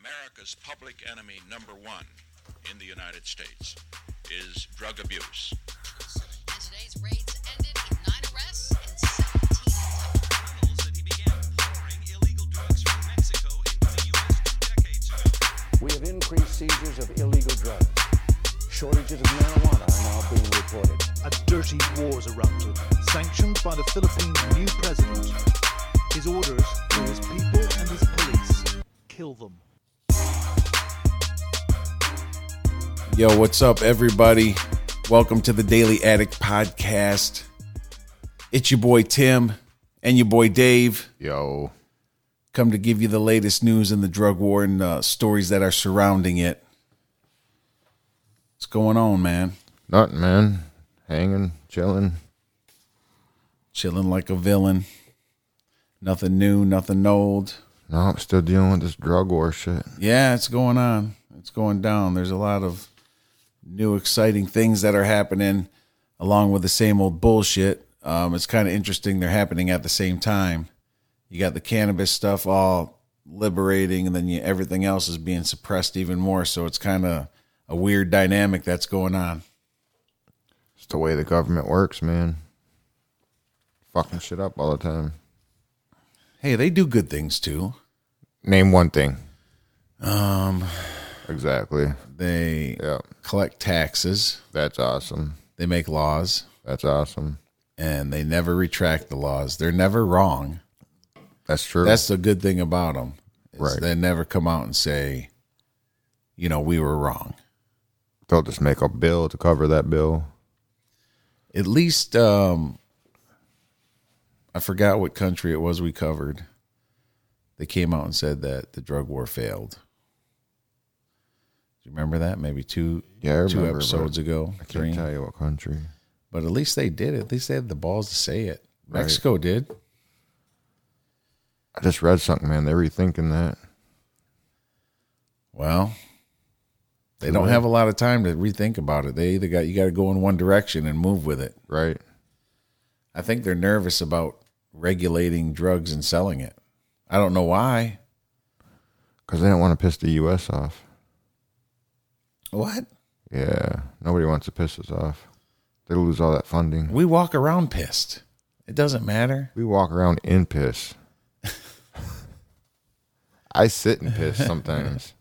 America's public enemy number one in the United States is drug abuse. And today's raids ended with nine arrests and 17 journals that he began pouring illegal drugs from Mexico into the U.S. two decades ago. We have increased seizures of illegal drugs. Shortages of marijuana are now being reported. A dirty war's erupted, sanctioned by the Philippines' new president. His orders for his people and his police kill them. Yo, what's up, everybody? Welcome to the Daily Addict Podcast. It's your boy Tim and your boy Dave. Yo, Come to give you the latest news in the drug war and uh, stories that are surrounding it. What's going on, man? nothing, man. Hanging, chilling. Chilling like a villain. Nothing new, nothing old. No, I'm still dealing with this drug war shit. Yeah, it's going on. It's going down. There's a lot of new, exciting things that are happening along with the same old bullshit. Um, it's kind of interesting. They're happening at the same time. You got the cannabis stuff all liberating, and then you, everything else is being suppressed even more. So it's kind of a weird dynamic that's going on. It's the way the government works, man. Fucking shit up all the time. Hey, they do good things too. Name one thing. Um, exactly. They collect taxes, that's awesome. they make laws, That's awesome. and they never retract the laws. They're never wrong. That's true. That's the good thing about them. Right. They never come out and say, you know, we were wrong. They'll just make a bill to cover that bill. At least, um, I forgot what country it was we covered. They came out and said that the drug war failed. Do you remember that? Maybe two, Yeah, I two episodes ago, I can't tell you what country. But at least they did it. At least they had the balls to say it. Right. Mexico did. I just read something, man. They're rethinking that. Well, they don't have a lot of time to rethink about it. They either got you got to go in one direction and move with it. Right. I think they're nervous about regulating drugs and selling it. I don't know why. Because they don't want to piss the U.S. off. What? Yeah. Nobody wants to piss us off. They lose all that funding. We walk around pissed. It doesn't matter. We walk around in piss. I sit in piss sometimes.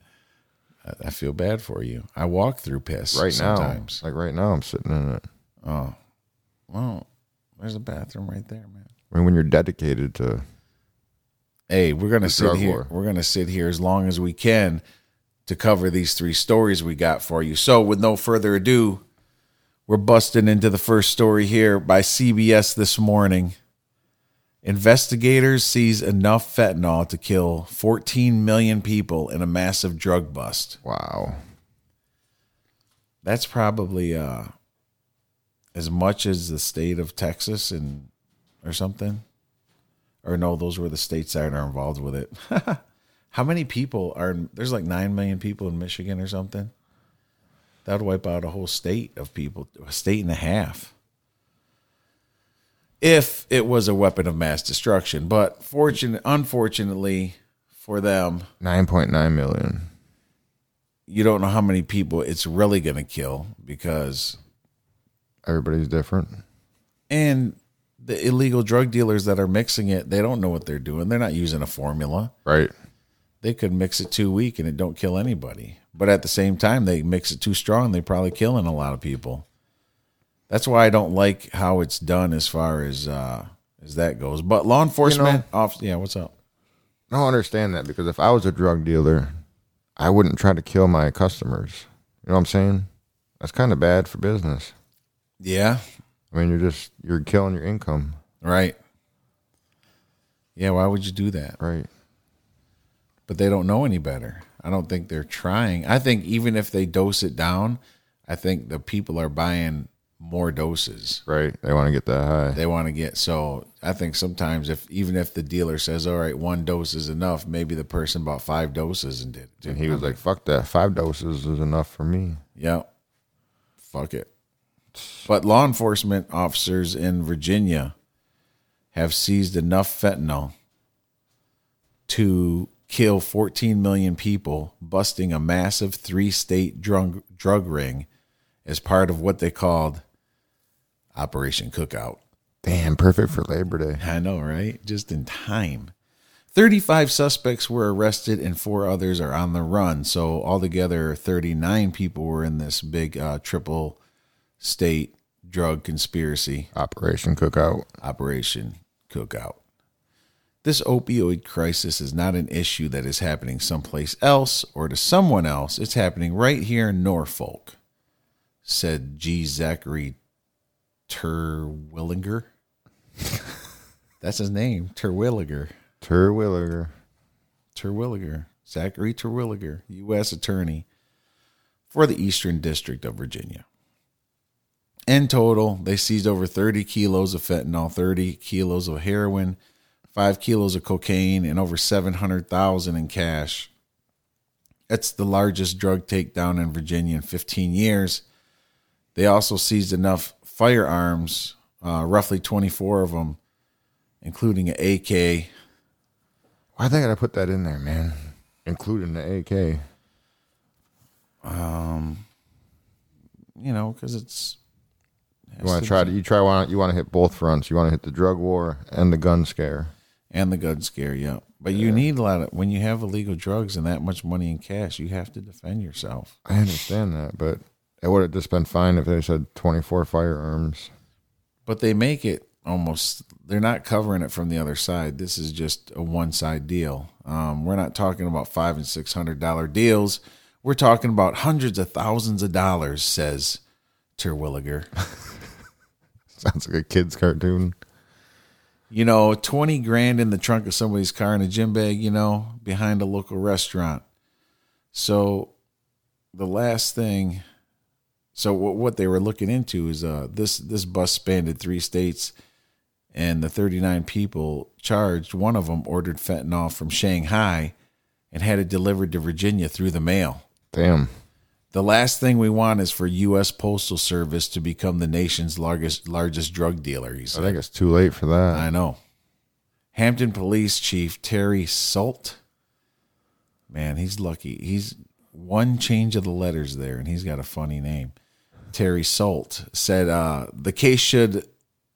I- feel bad for you. I walk through piss right sometimes. now. Like right now, I'm sitting in it. Oh, well, there's a bathroom right there, man. I mean, when you're dedicated to, Hey, we're gonna sit here. war. We're gonna sit here as long as we can to cover these three stories we got for you. So, with no further ado, we're busting into the first story here by CBS this morning. Investigators seize enough fentanyl to kill 14 million people in a massive drug bust. wow, That's probably uh, as much as the state of Texas and or something. Or no, those were the states that are involved with it. How many people are? There's like nine million people in Michigan or something. That would wipe out a whole state of people, a state and a half. If it was a weapon of mass destruction, but fortunate, unfortunately for them, nine point nine million. you don't know how many people it's really going to kill because Everybody's different. and the illegal drug dealers that are mixing it they don't know what they're doing they're not using a formula Right. They could mix it too weak and it don't kill anybody but at the same time they mix it too strong they probably killing a lot of people that's why i don't like how it's done as far as uh as that goes but law enforcement off yeah what's up I don't understand that because if I was a drug dealer, I wouldn't try to kill my customers. You know what I'm saying? That's kind of bad for business. yeah I mean, you're just you're killing your income, right yeah why would you do that right? But they don't know any better. I don't think they're trying. I think even if they dose it down, I think the people are buying more doses. Right. They want to get that high. They want to get so I think sometimes if even if the dealer says, "All right, one dose is enough," maybe the person bought five doses and did. and he was like, "Fuck that. Five doses is enough for me." "Yeah, fuck it." But law enforcement officers in Virginia have seized enough fentanyl to kill 14 million people, busting a massive three state drug, drug ring as part of what they called Operation Cookout. Damn, perfect for Labor Day. I know, right? Just in time. 35 suspects were arrested and four others are on the run. So, altogether, 39 people were in this big uh, triple state drug conspiracy Operation Cookout. operation cookout. This opioid crisis is not an issue that is happening someplace else or to someone else. It's happening right here in Norfolk, said G. Zachary Terwilliger. That's his name, Terwilliger. Terwilliger. Terwilliger, Zachary Terwilliger, U.S. Attorney for the Eastern District of Virginia. In total, they seized over 30 kilos of fentanyl, 30 kilos of heroin, 5 kilos of cocaine, and over 700,000 in cash. That's the largest drug takedown in Virginia in 15 years. They also seized enough firearms, uh, roughly 24 of them, including an AK, Why they gotta put that in there, man? Including the AK. Um, you know, because it's. You want to try to you try want you want to hit both fronts. You want to hit the drug war and the gun scare. And the gun scare, yeah. But you need a lot of when you have illegal drugs and that much money in cash, you have to defend yourself. I understand that, but it would have just been fine if they said twenty four firearms. But they make it almost they're not covering it from the other side. This is just a one side deal. Um, we're not talking about five and six hundred dollar deals. We're talking about hundreds of thousands of dollars, says Terwilliger. Sounds like a kid's cartoon. You know, 20 grand in the trunk of somebody's car in a gym bag, you know, behind a local restaurant. So the last thing so what what they were looking into is uh this this bus spanned three states and the 39 people charged, one of them ordered fentanyl from Shanghai and had it delivered to Virginia through the mail. Damn. The last thing we want is for U.S. Postal Service to become the nation's largest largest drug dealer. He said. I think it's too late for that. I know. Hampton Police Chief Terry Sult. Man, he's lucky. He's one change of the letters there, and he's got a funny name. Terry Sult said uh, the case should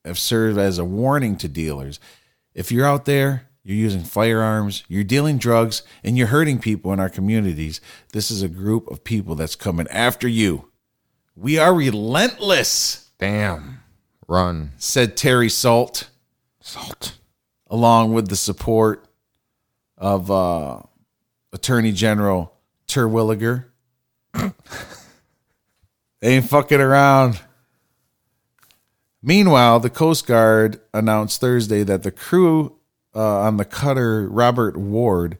have served as a warning to dealers. If you're out there, you're using firearms, you're dealing drugs, and you're hurting people in our communities, this is a group of people that's coming after you. We are relentless, Damn. Run. said Terry Sult Sult. along with the support of uh, Attorney General Terwilliger. they ain't fucking around. Meanwhile, the Coast Guard announced Thursday that the crew uh, on the cutter Robert Ward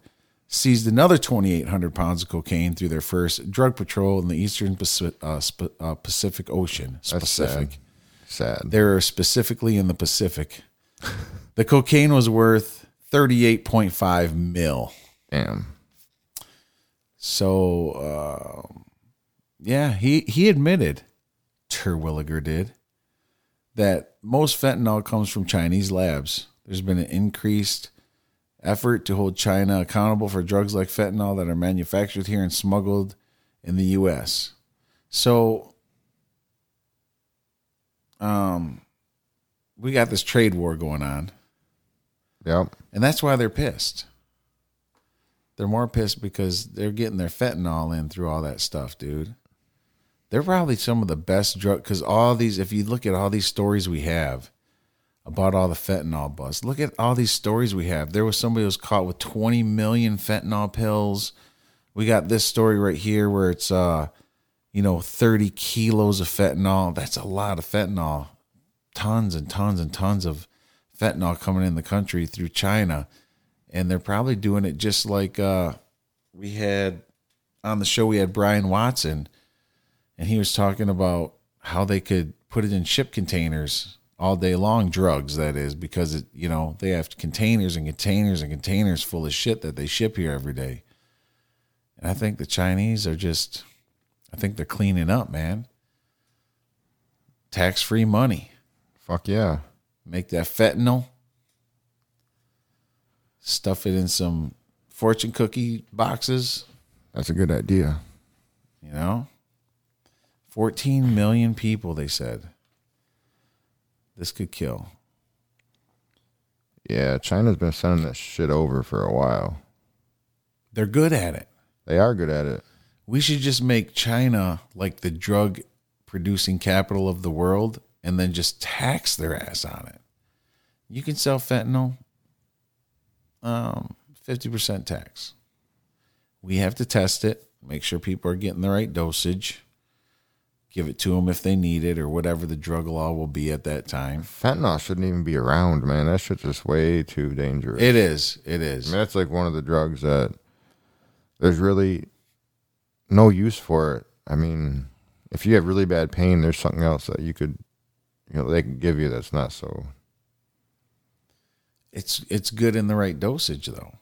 seized another 2,800 pounds of cocaine through their first drug patrol in the eastern Pacific, uh, Sp- uh, Pacific Ocean. That's Pacific. sad. Sad. They're specifically in the Pacific. the cocaine was worth 38.5 mil. Damn. So, uh, yeah, he, he admitted, Terwilliger did, that most fentanyl comes from Chinese labs. There's been an increased effort to hold China accountable for drugs like fentanyl that are manufactured here and smuggled in the U.S. So, um, we got this trade war going on. Yep. And that's why they're pissed. They're more pissed because they're getting their fentanyl in through all that stuff, dude. They're probably some of the best drug because all these, if you look at all these stories we have about all the fentanyl busts, look at all these stories we have. There was somebody who was caught with 20 million fentanyl pills. We got this story right here where it's, uh, you know, 30 kilos of fentanyl. That's a lot of fentanyl. Tons and tons and tons of fentanyl coming in the country through China. And they're probably doing it just like uh, we had on the show, we had Brian Watson, and he was talking about how they could put it in ship containers all day long, drugs, that is, because, it, you know, they have containers and containers and containers full of shit that they ship here every day. And I think the Chinese are just, I think they're cleaning up, man. Tax free money. Fuck yeah. make that fentanyl, stuff it in some fortune cookie boxes. That's a good idea. You know, 14 million people, they said. This could kill. Yeah, China's been sending this shit over for a while. They're good at it. They are good at it. We should just make China like the drug producing capital of the world and then just tax their ass on it. You can sell fentanyl, um, 50% tax. We have to test it, make sure people are getting the right dosage, give it to them if they need it or whatever the drug law will be at that time. Fentanyl shouldn't even be around, man. That shit's just way too dangerous. It is. It is. I mean, that's like one of the drugs that there's really no use for it. I mean, if you have really bad pain, there's something else that you could, you know, they can give you that's not so. It's it's good in the right dosage though.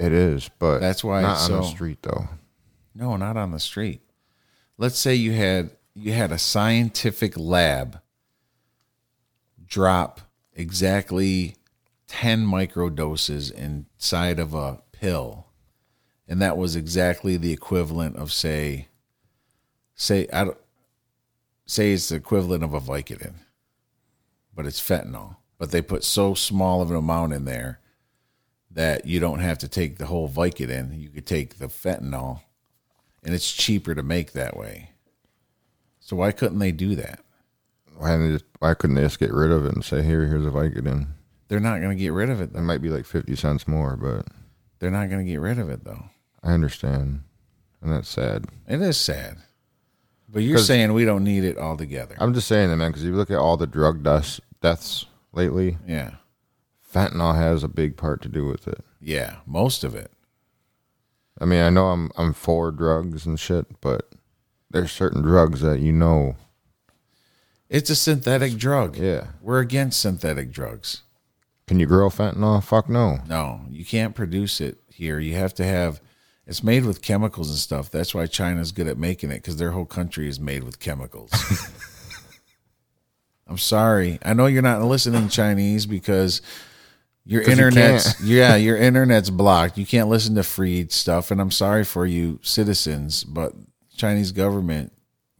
It is, but That's why not it's on the street though. No, not on the street. Let's say you had you had a scientific lab drop exactly 10 microdoses inside of a pill. And that was exactly the equivalent of say say I don't say it's the equivalent of a Vicodin. But it's fentanyl. But they put so small of an amount in there that you don't have to take the whole Vicodin. You could take the fentanyl and it's cheaper to make that way. So why couldn't they do that? Why, they just, why couldn't they just get rid of it and say, here, here's a Vicodin? They're not going to get rid of it It might be like 50 cents more, but They're not going to get rid of it though. I understand. And that's sad. It is sad. But you're saying we don't need it altogether. I'm just saying that, man, because if you look at all the drug deaths, deaths lately, yeah. fentanyl has a big part to do with it. Yeah, most of it. I mean, I know I'm I'm for drugs and shit, but there's certain drugs that you know, It's a synthetic drug. yeah. We're against synthetic drugs. Can you grow fentanyl? Fuck no. No, you can't produce it here. You have to have it's made with chemicals and stuff. That's why China's good at making it because their whole country is made with chemicals. I'm sorry. I know you're not listening Chinese because your you internet's can't. yeah, your internet's blocked. You can't listen to free stuff and I'm sorry for you citizens, but Chinese government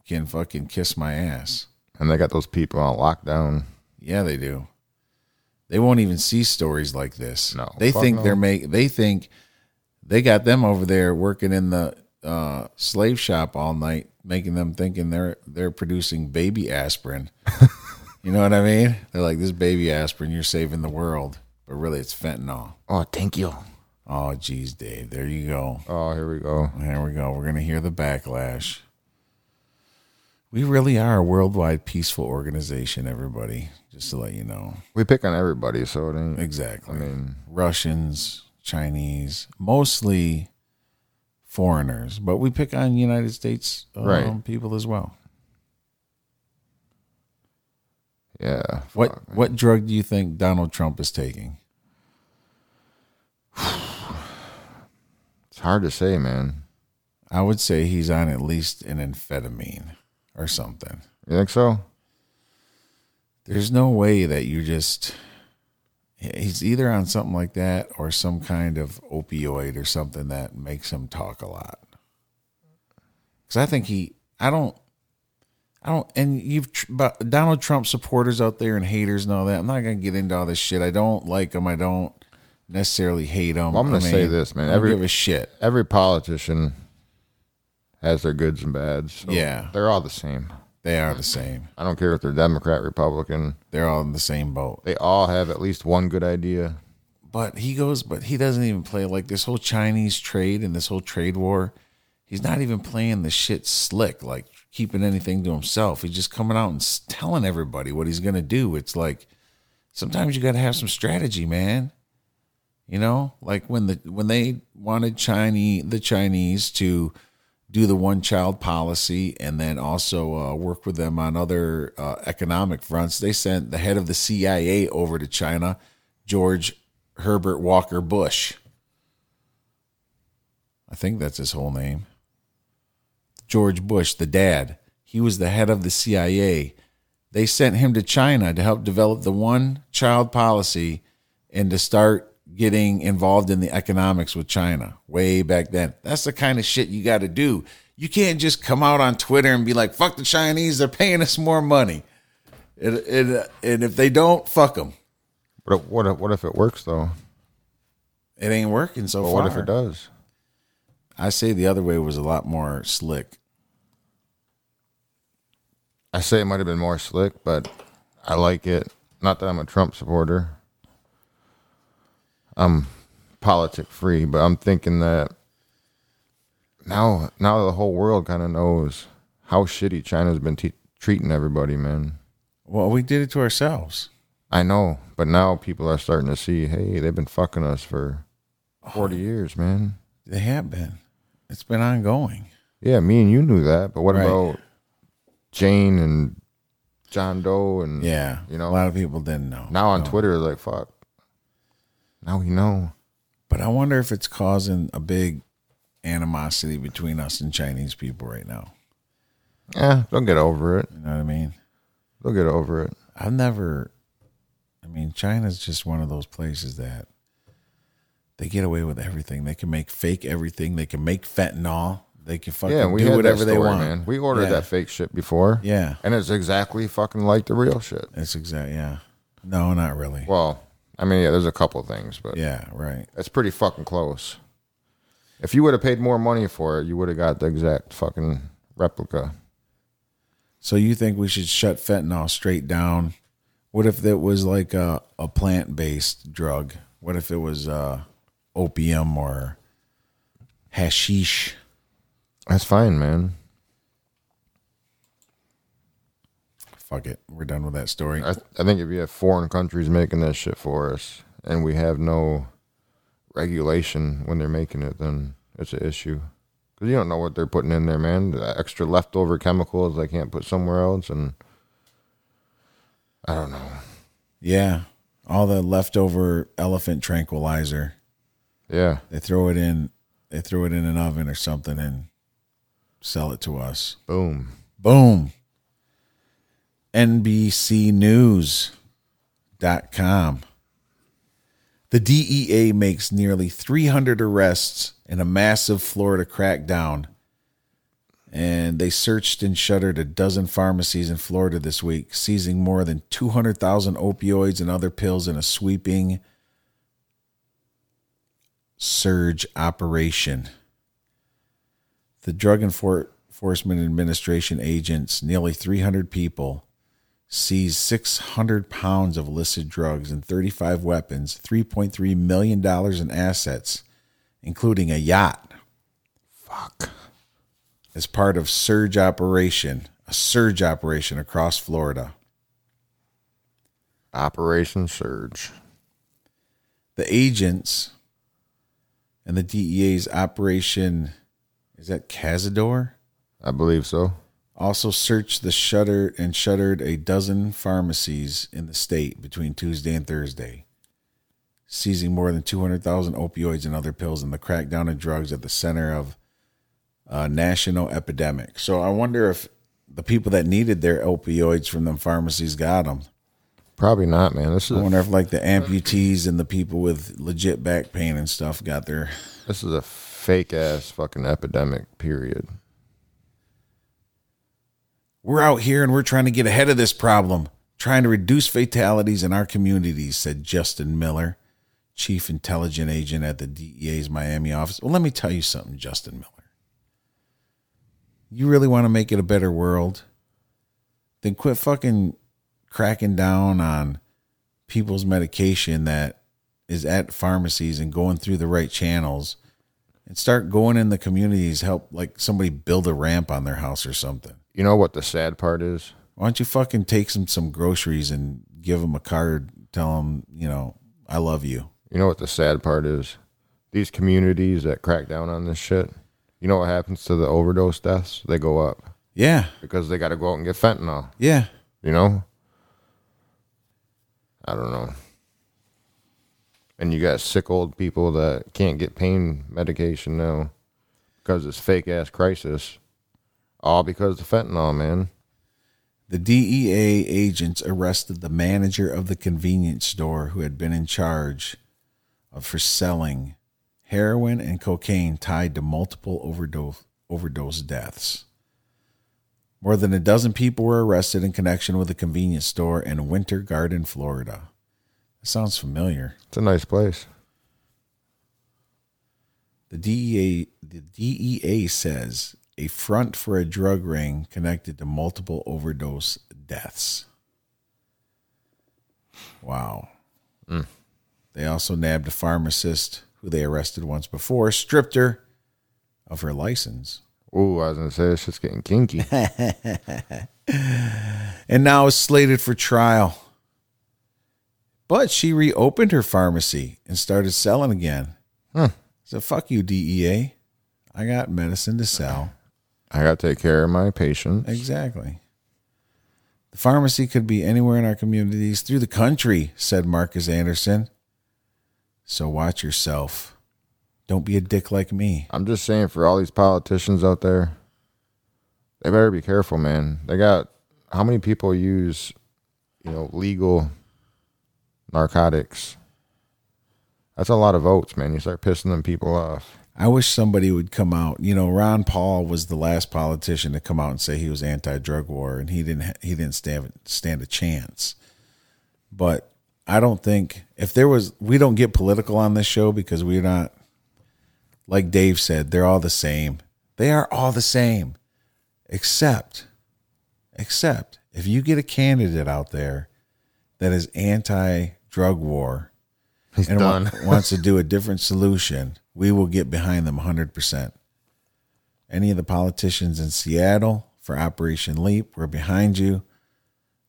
can fucking kiss my ass. And they got those people on lockdown. Yeah, they do. They won't even see stories like this. No, they think no. they're make. They think they got them over there working in the uh, slave shop all night, making them thinking they're they're producing baby aspirin. you know what I mean? They're like, "This baby aspirin, you're saving the world," but really, it's fentanyl. Oh, thank you. Oh, geez, Dave. There you go. Oh, here we go. Here we go. We're gonna hear the backlash. We really are a worldwide peaceful organization, everybody. Just to let you know. We pick on everybody, so it ain't. Exactly. I mean, Russians, Chinese, mostly foreigners, but we pick on United States um, Right. people as well. Yeah. What fuck. what drug do you think Donald Trump is taking? It's hard to say, man. I would say he's on at least an amphetamine or something. You think so? There's no way that you just he's either on something like that or some kind of opioid or something that makes him talk a lot. Cuz I think he I don't I don't and you've but Donald Trump supporters out there and haters and all that. I'm not going to get into all this shit. I don't like him. I don't necessarily hate him. Well, I'm gonna say this, man. I don't Every- give a shit. Every politician has their goods and bads. so Yeah. They're all the same. They are the same. I don't care if they're Democrat, Republican. They're all in the same boat. They all have at least one good idea. But he goes, but he doesn't even play like this whole Chinese trade and this whole trade war. He's not even playing the shit slick, like keeping anything to himself. He's just coming out and telling everybody what he's going to do. It's like sometimes you got to have some strategy, man. You know, like when the when they wanted Chinese the Chinese to do the one child policy and then also uh, work with them on other uh, economic fronts. They sent the head of the CIA over to China, George Herbert Walker Bush. I think that's his whole name. George Bush, the dad. He was the head of the CIA. They sent him to China to help develop the one child policy and to start getting involved in the economics with China way back then. That's the kind of shit you got to do. You can't just come out on Twitter and be like, "Fuck the Chinese, they're paying us more money," it, it, and if they don't, fuck them. If- what if, what if it works though? It ain't working so far. what if it does? I say the other way was a lot more slick. I say it might have been more slick, but I like it. Not that I'm a Trump supporter. I'm politic free, but I'm thinking that now now the whole world kind of knows how shitty China's been te- treating everybody, man. Well, we did it to ourselves. I know, but now people are starting to see, hey, they've been fucking us for 40 years, man. They have been. It's been ongoing. Yeah, me and you knew that, but what Right. about Jane and John Doe and Yeah, you know, a lot of people didn't know. now on No. Twitter, like fuck. Now we know. But I wonder if it's causing a big animosity between us and Chinese people right now. Yeah, they'll get over it. You know what I mean? They'll get over it. I've never. I mean, China's just one of those places that they get away with everything. They can make fake everything. They can make fentanyl. They can fucking Yeah, we do whatever that they want. man. We ordered Yeah. that fake shit before. Yeah, And it's exactly fucking like the real shit. it's exact. Yeah, no, not really. Well, I mean, yeah, there's a couple things, but Yeah, right. it's pretty fucking close. If you would have paid more money for it, you would have got the exact fucking replica. So you think we should shut fentanyl straight down? What if it was like a, a plant based drug? What if it was uh, opium or hashish? That's fine, man. Fuck it. We're done with that story. I, I think if you have foreign countries making that shit for us and we have no regulation when they're making it, then it's an issue. Because you don't know what they're putting in there, man. The extra leftover chemicals they can't put somewhere else. And I don't know. Yeah. All the leftover elephant tranquilizer. Yeah. They throw it in they throw it in an oven or something and sell it to us. Boom. Boom. NBCnews.com. The DEA makes nearly 300 arrests in a massive Florida crackdown. And they searched and shuttered a dozen pharmacies in Florida this week, seizing more than 200,000 opioids and other pills in a sweeping surge operation. The Drug Enforcement Administration agents, nearly 300 people, seized 600 pounds of illicit drugs and 35 weapons, $3.3 million in assets, including a yacht. Fuck. As part of surge operation, a surge operation across Florida. Operation Surge. The agents and the DEA's operation is that Cazador? I believe so. also searched the shutter and shuttered a dozen pharmacies in the state between Tuesday and Thursday, seizing more than 200,000 opioids and other pills in the crackdown of drugs at the center of a national epidemic. So I wonder if the people that needed their opioids from them pharmacies got them. Probably not, man. This is I wonder if like the amputees and the people with legit back pain and stuff got their this is a fake ass fucking epidemic. Period. We're out here and we're trying to get ahead of this problem, trying to reduce fatalities in our communities, said Justin Miller, chief intelligence agent at the DEA's Miami office. Well, let me tell you something, Justin Miller. You really want to make it a better world? Then quit fucking cracking down on people's medication that is at pharmacies and going through the right channels and start going in the communities, help like somebody build a ramp on their house or something. You know what the sad part is? Why don't you fucking take some some groceries and give them a card? Tell them, you know, I love you. You know what the sad part is? These communities that crack down on this shit. You know what happens to the overdose deaths? They go up Yeah, because they got to go out and get fentanyl. yeah. You know? I don't know. And you got sick old people that can't get pain medication now because it's fake ass crisis. All because of fentanyl, man. The DEA agents arrested the manager of the convenience store who had been in charge of for selling heroin and cocaine tied to multiple overdose overdose deaths. More than a dozen people were arrested in connection with a convenience store in Winter Garden, Florida. That sounds familiar. It's a nice place. The DEA the DEA says a front for a drug ring connected to multiple overdose deaths. Wow. Hmm. They also nabbed a pharmacist who they arrested once before, stripped her of her license, Ooh, I was gonna say it's just getting kinky. and now is slated for trial. But she reopened her pharmacy and started selling again. Huh. So fuck you, DEA. I got medicine to sell. I got to take care of my patients. Exactly. The pharmacy could be anywhere in our communities through the country, said Marcus Anderson. So watch yourself. Don't be a dick like me. I'm just saying for all these politicians out there, they better be careful, man. They got how many people use, you know, legal narcotics? That's a lot of votes, man. You start pissing them people off. I wish somebody would come out. You know, Ron Paul was the last politician to come out and say he was anti-drug war, and he didn't. He didn't stand stand a chance. But I don't think if there was, we don't get political on this show because we're not. Like Dave said, they're all the same. They are all the same, except, except if you get a candidate out there that is anti-drug war He's and done. wants to do a different solution, we will get behind them 100%. Any of the politicians in Seattle for Operation LEAD, we're behind you.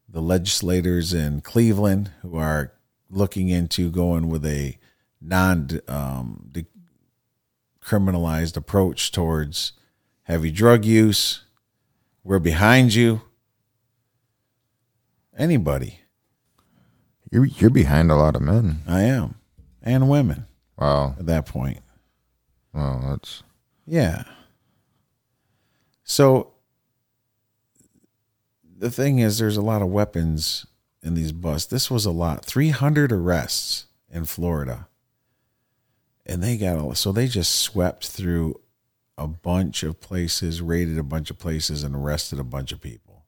The legislators in Cleveland who are looking into going with a non um, criminalized approach towards heavy drug use, we're behind you. Anybody, You're you're behind a lot of men. I am, and women Wow. at that point. Wow, that's Yeah. So the thing is, there's a lot of weapons in these busts. This was a lot 300 arrests in Florida. And they got all, so they just swept through a bunch of places, raided a bunch of places, and arrested a bunch of people.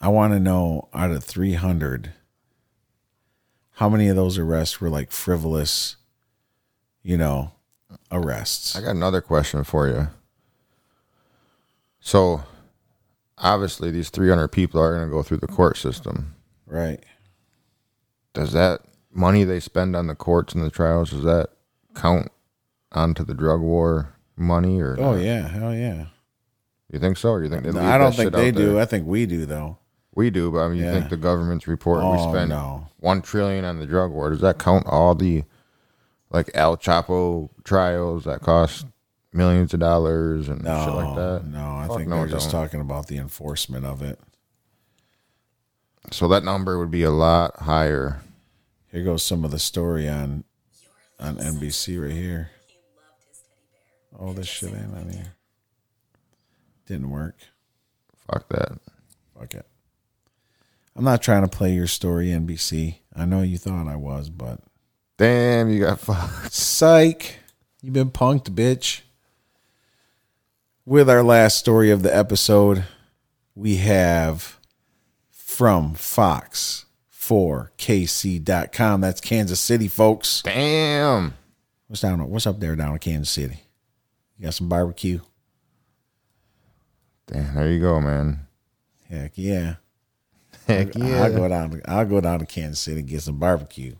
I want to know out of 300, how many of those arrests were like frivolous, you know, arrests? I got another question for you. So, obviously, these 300 people are going to go through the court system. Right. Does that money they spend on the courts and the trials does that count onto the drug war money or Oh not? yeah, hell yeah. You think so? Or you think they No, I don't think they do. there? I think we do though. We do, but I mean, you Yeah. think the government's report Oh, we spend no. one trillion on the drug war? Does that count all the like El Chapo trials that cost millions of dollars and No, shit like that? no. I Fuck think no, they're just don't. talking about the enforcement of it. So that number would be a lot higher. Here goes some of the story on on NBC right here. All this shit ain't on here. Didn't work. Fuck that. Fuck it. I'm not trying to play your story, NBC. I know you thought I was, but Damn, you got fucked. Psych. You've been punked, bitch. With our last story of the episode, we have from Fox 4KC.com. That's Kansas City, folks. Damn. What's down what's up there down in Kansas City? You got some barbecue? Damn, there you go, man. Heck yeah. Heck yeah. I'll go down I'll go down to Kansas City and get some barbecue.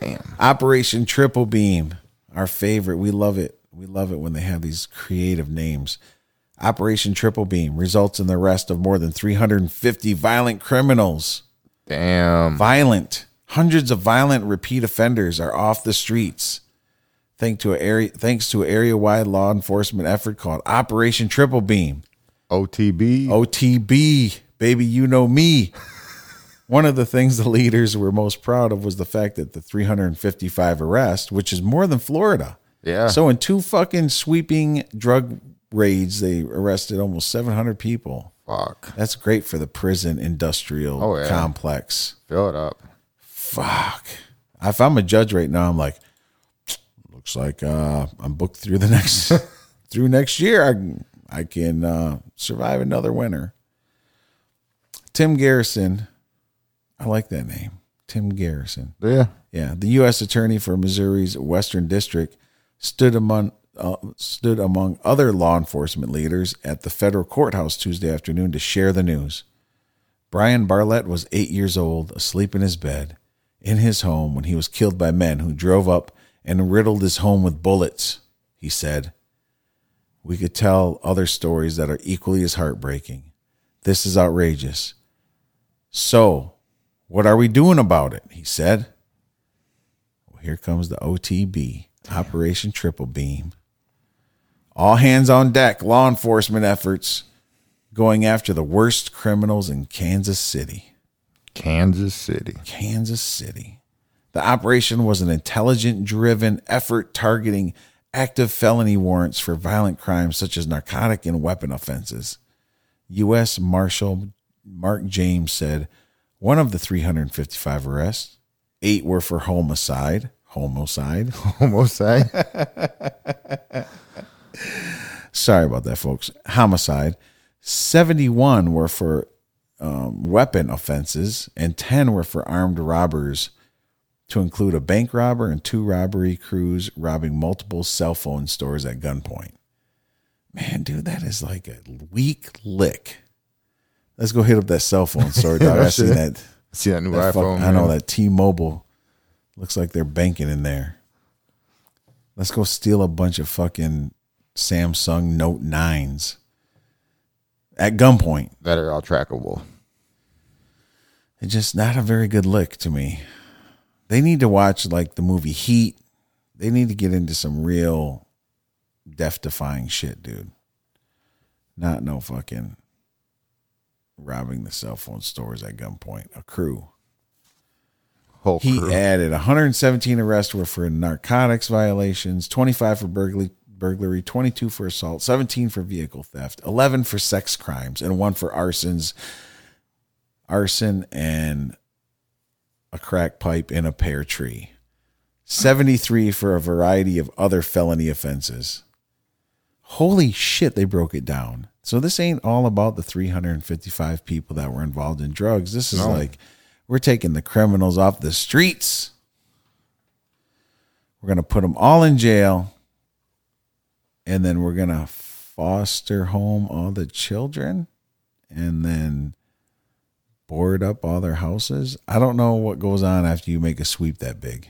Damn. Operation Triple Beam, our favorite. We love it. We love it when they have these creative names. Operation Triple Beam results in the arrest of more than 350 violent criminals. Damn. Violent. Hundreds of violent repeat offenders are off the streets. Thanks to a area thanks to an area-wide law enforcement effort called Operation Triple Beam. OTB. OTB, baby, you know me. One of the things the leaders were most proud of was the fact that the 355 arrests, which is more than Florida. Yeah. So in two fucking sweeping drug raids, they arrested almost 700 people. Fuck. That's great for the prison industrial Oh, yeah. complex. Fill it up. Fuck. If I'm a judge right now, I'm like, looks like uh, I'm booked through the next through next year. I I can uh, survive another winter. Tim Garrison, I like that name, Tim Garrison. Yeah. Yeah, the U.S. Attorney for Missouri's Western District stood among uh, stood among other law enforcement leaders at the federal courthouse Tuesday afternoon to share the news. Brian Barlett was eight years old, asleep in his bed in his home when he was killed by men who drove up and riddled his home with bullets. He said, "We could tell other stories that are equally as heartbreaking. This is outrageous. So, what are we doing about it?" He said. Well, here comes the OTB, Operation Triple Beam. All hands on deck, law enforcement efforts going after the worst criminals in Kansas City. Kansas City. Kansas City. The operation was an intelligent driven effort targeting active felony warrants for violent crimes such as narcotic and weapon offenses. U.S. Marshal Mark James said one of the 355 arrests, eight were for homicide. Homicide. Homicide. Sorry about that, folks. Homicide. 71 were for um, weapon offenses, and 10 were for armed robbers, to include a bank robber and two robbery crews robbing multiple cell phone stores at gunpoint. Man, dude, that is like a weak lick. Let's go hit up that cell phone store, dog. I seen that. See that new that fuck- iPhone? I know that T-Mobile looks like they're banking in there. Let's go steal a bunch of fucking Samsung Note nines at gunpoint. that are all trackable. It's just not a very good lick to me. They need to watch like the movie Heat. They need to get into some real death defying shit, dude. Not no fucking robbing the cell phone stores at gunpoint. A crew. Whole He crew. added 117 arrests were for narcotics violations, 25 for burglary, burglary, 22 for assault, 17 for vehicle theft, 11 for sex crimes, and one for arsons, arson, and a crack pipe in a pear tree. 73 for a variety of other felony offenses. Holy shit, they broke it down. So this ain't all about the 355 people that were involved in drugs. This is No. like we're taking the criminals off the streets. We're going to put them all in jail. And then we're going to foster home all the children and then board up all their houses. I don't know what goes on after you make a sweep that big.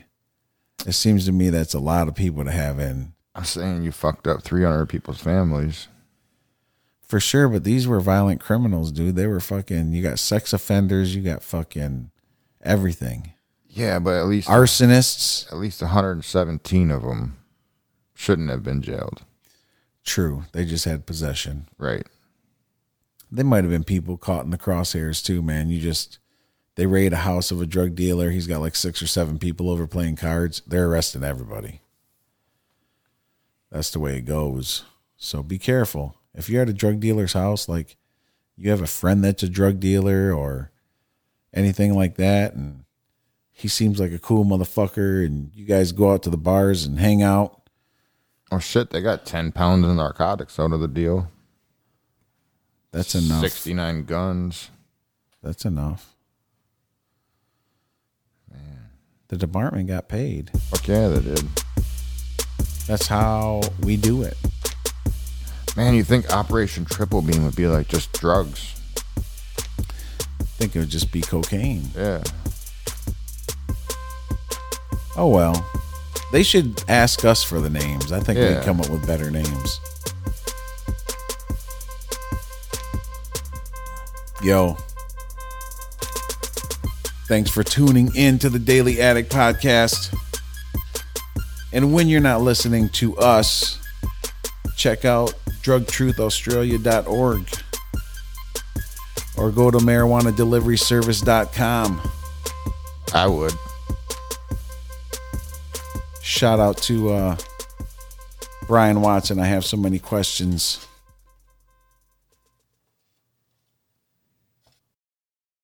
It seems to me that's a lot of people to have in I'm saying you fucked up 300 people's families. for sure, but these were violent criminals, dude. They were fucking. You got sex offenders. You got fucking everything. Yeah, but at least Arsonists. at least 117 of them shouldn't have been jailed. True. They just had possession. Right. They might have been people caught in the crosshairs too, man. You just they raid a house of a drug dealer. He's got like six or seven people over playing cards. They're arresting everybody. That's the way it goes. So be careful. If you're at a drug dealer's house, like you have a friend that's a drug dealer or anything like that, and he seems like a cool motherfucker, and you guys go out to the bars and hang out. Oh shit, they got 10 pounds of narcotics out of the deal. That's enough. 69 guns. That's enough. Man. The department got paid. Fuck yeah, they did. That's how we do it. Man, you think Operation Triple Beam would be like just drugs? I think it would just be cocaine. Yeah. Oh well. They should ask us for the names. I think Yeah. we'd come up with better names. Yo. Thanks for tuning in to the Daily Addict Podcast. And when you're not listening to us, check out drugtruthaustralia.org or go to marijuanadeliveryservice.com. I would. Shout out to uh, Brian Watson. I have so many questions.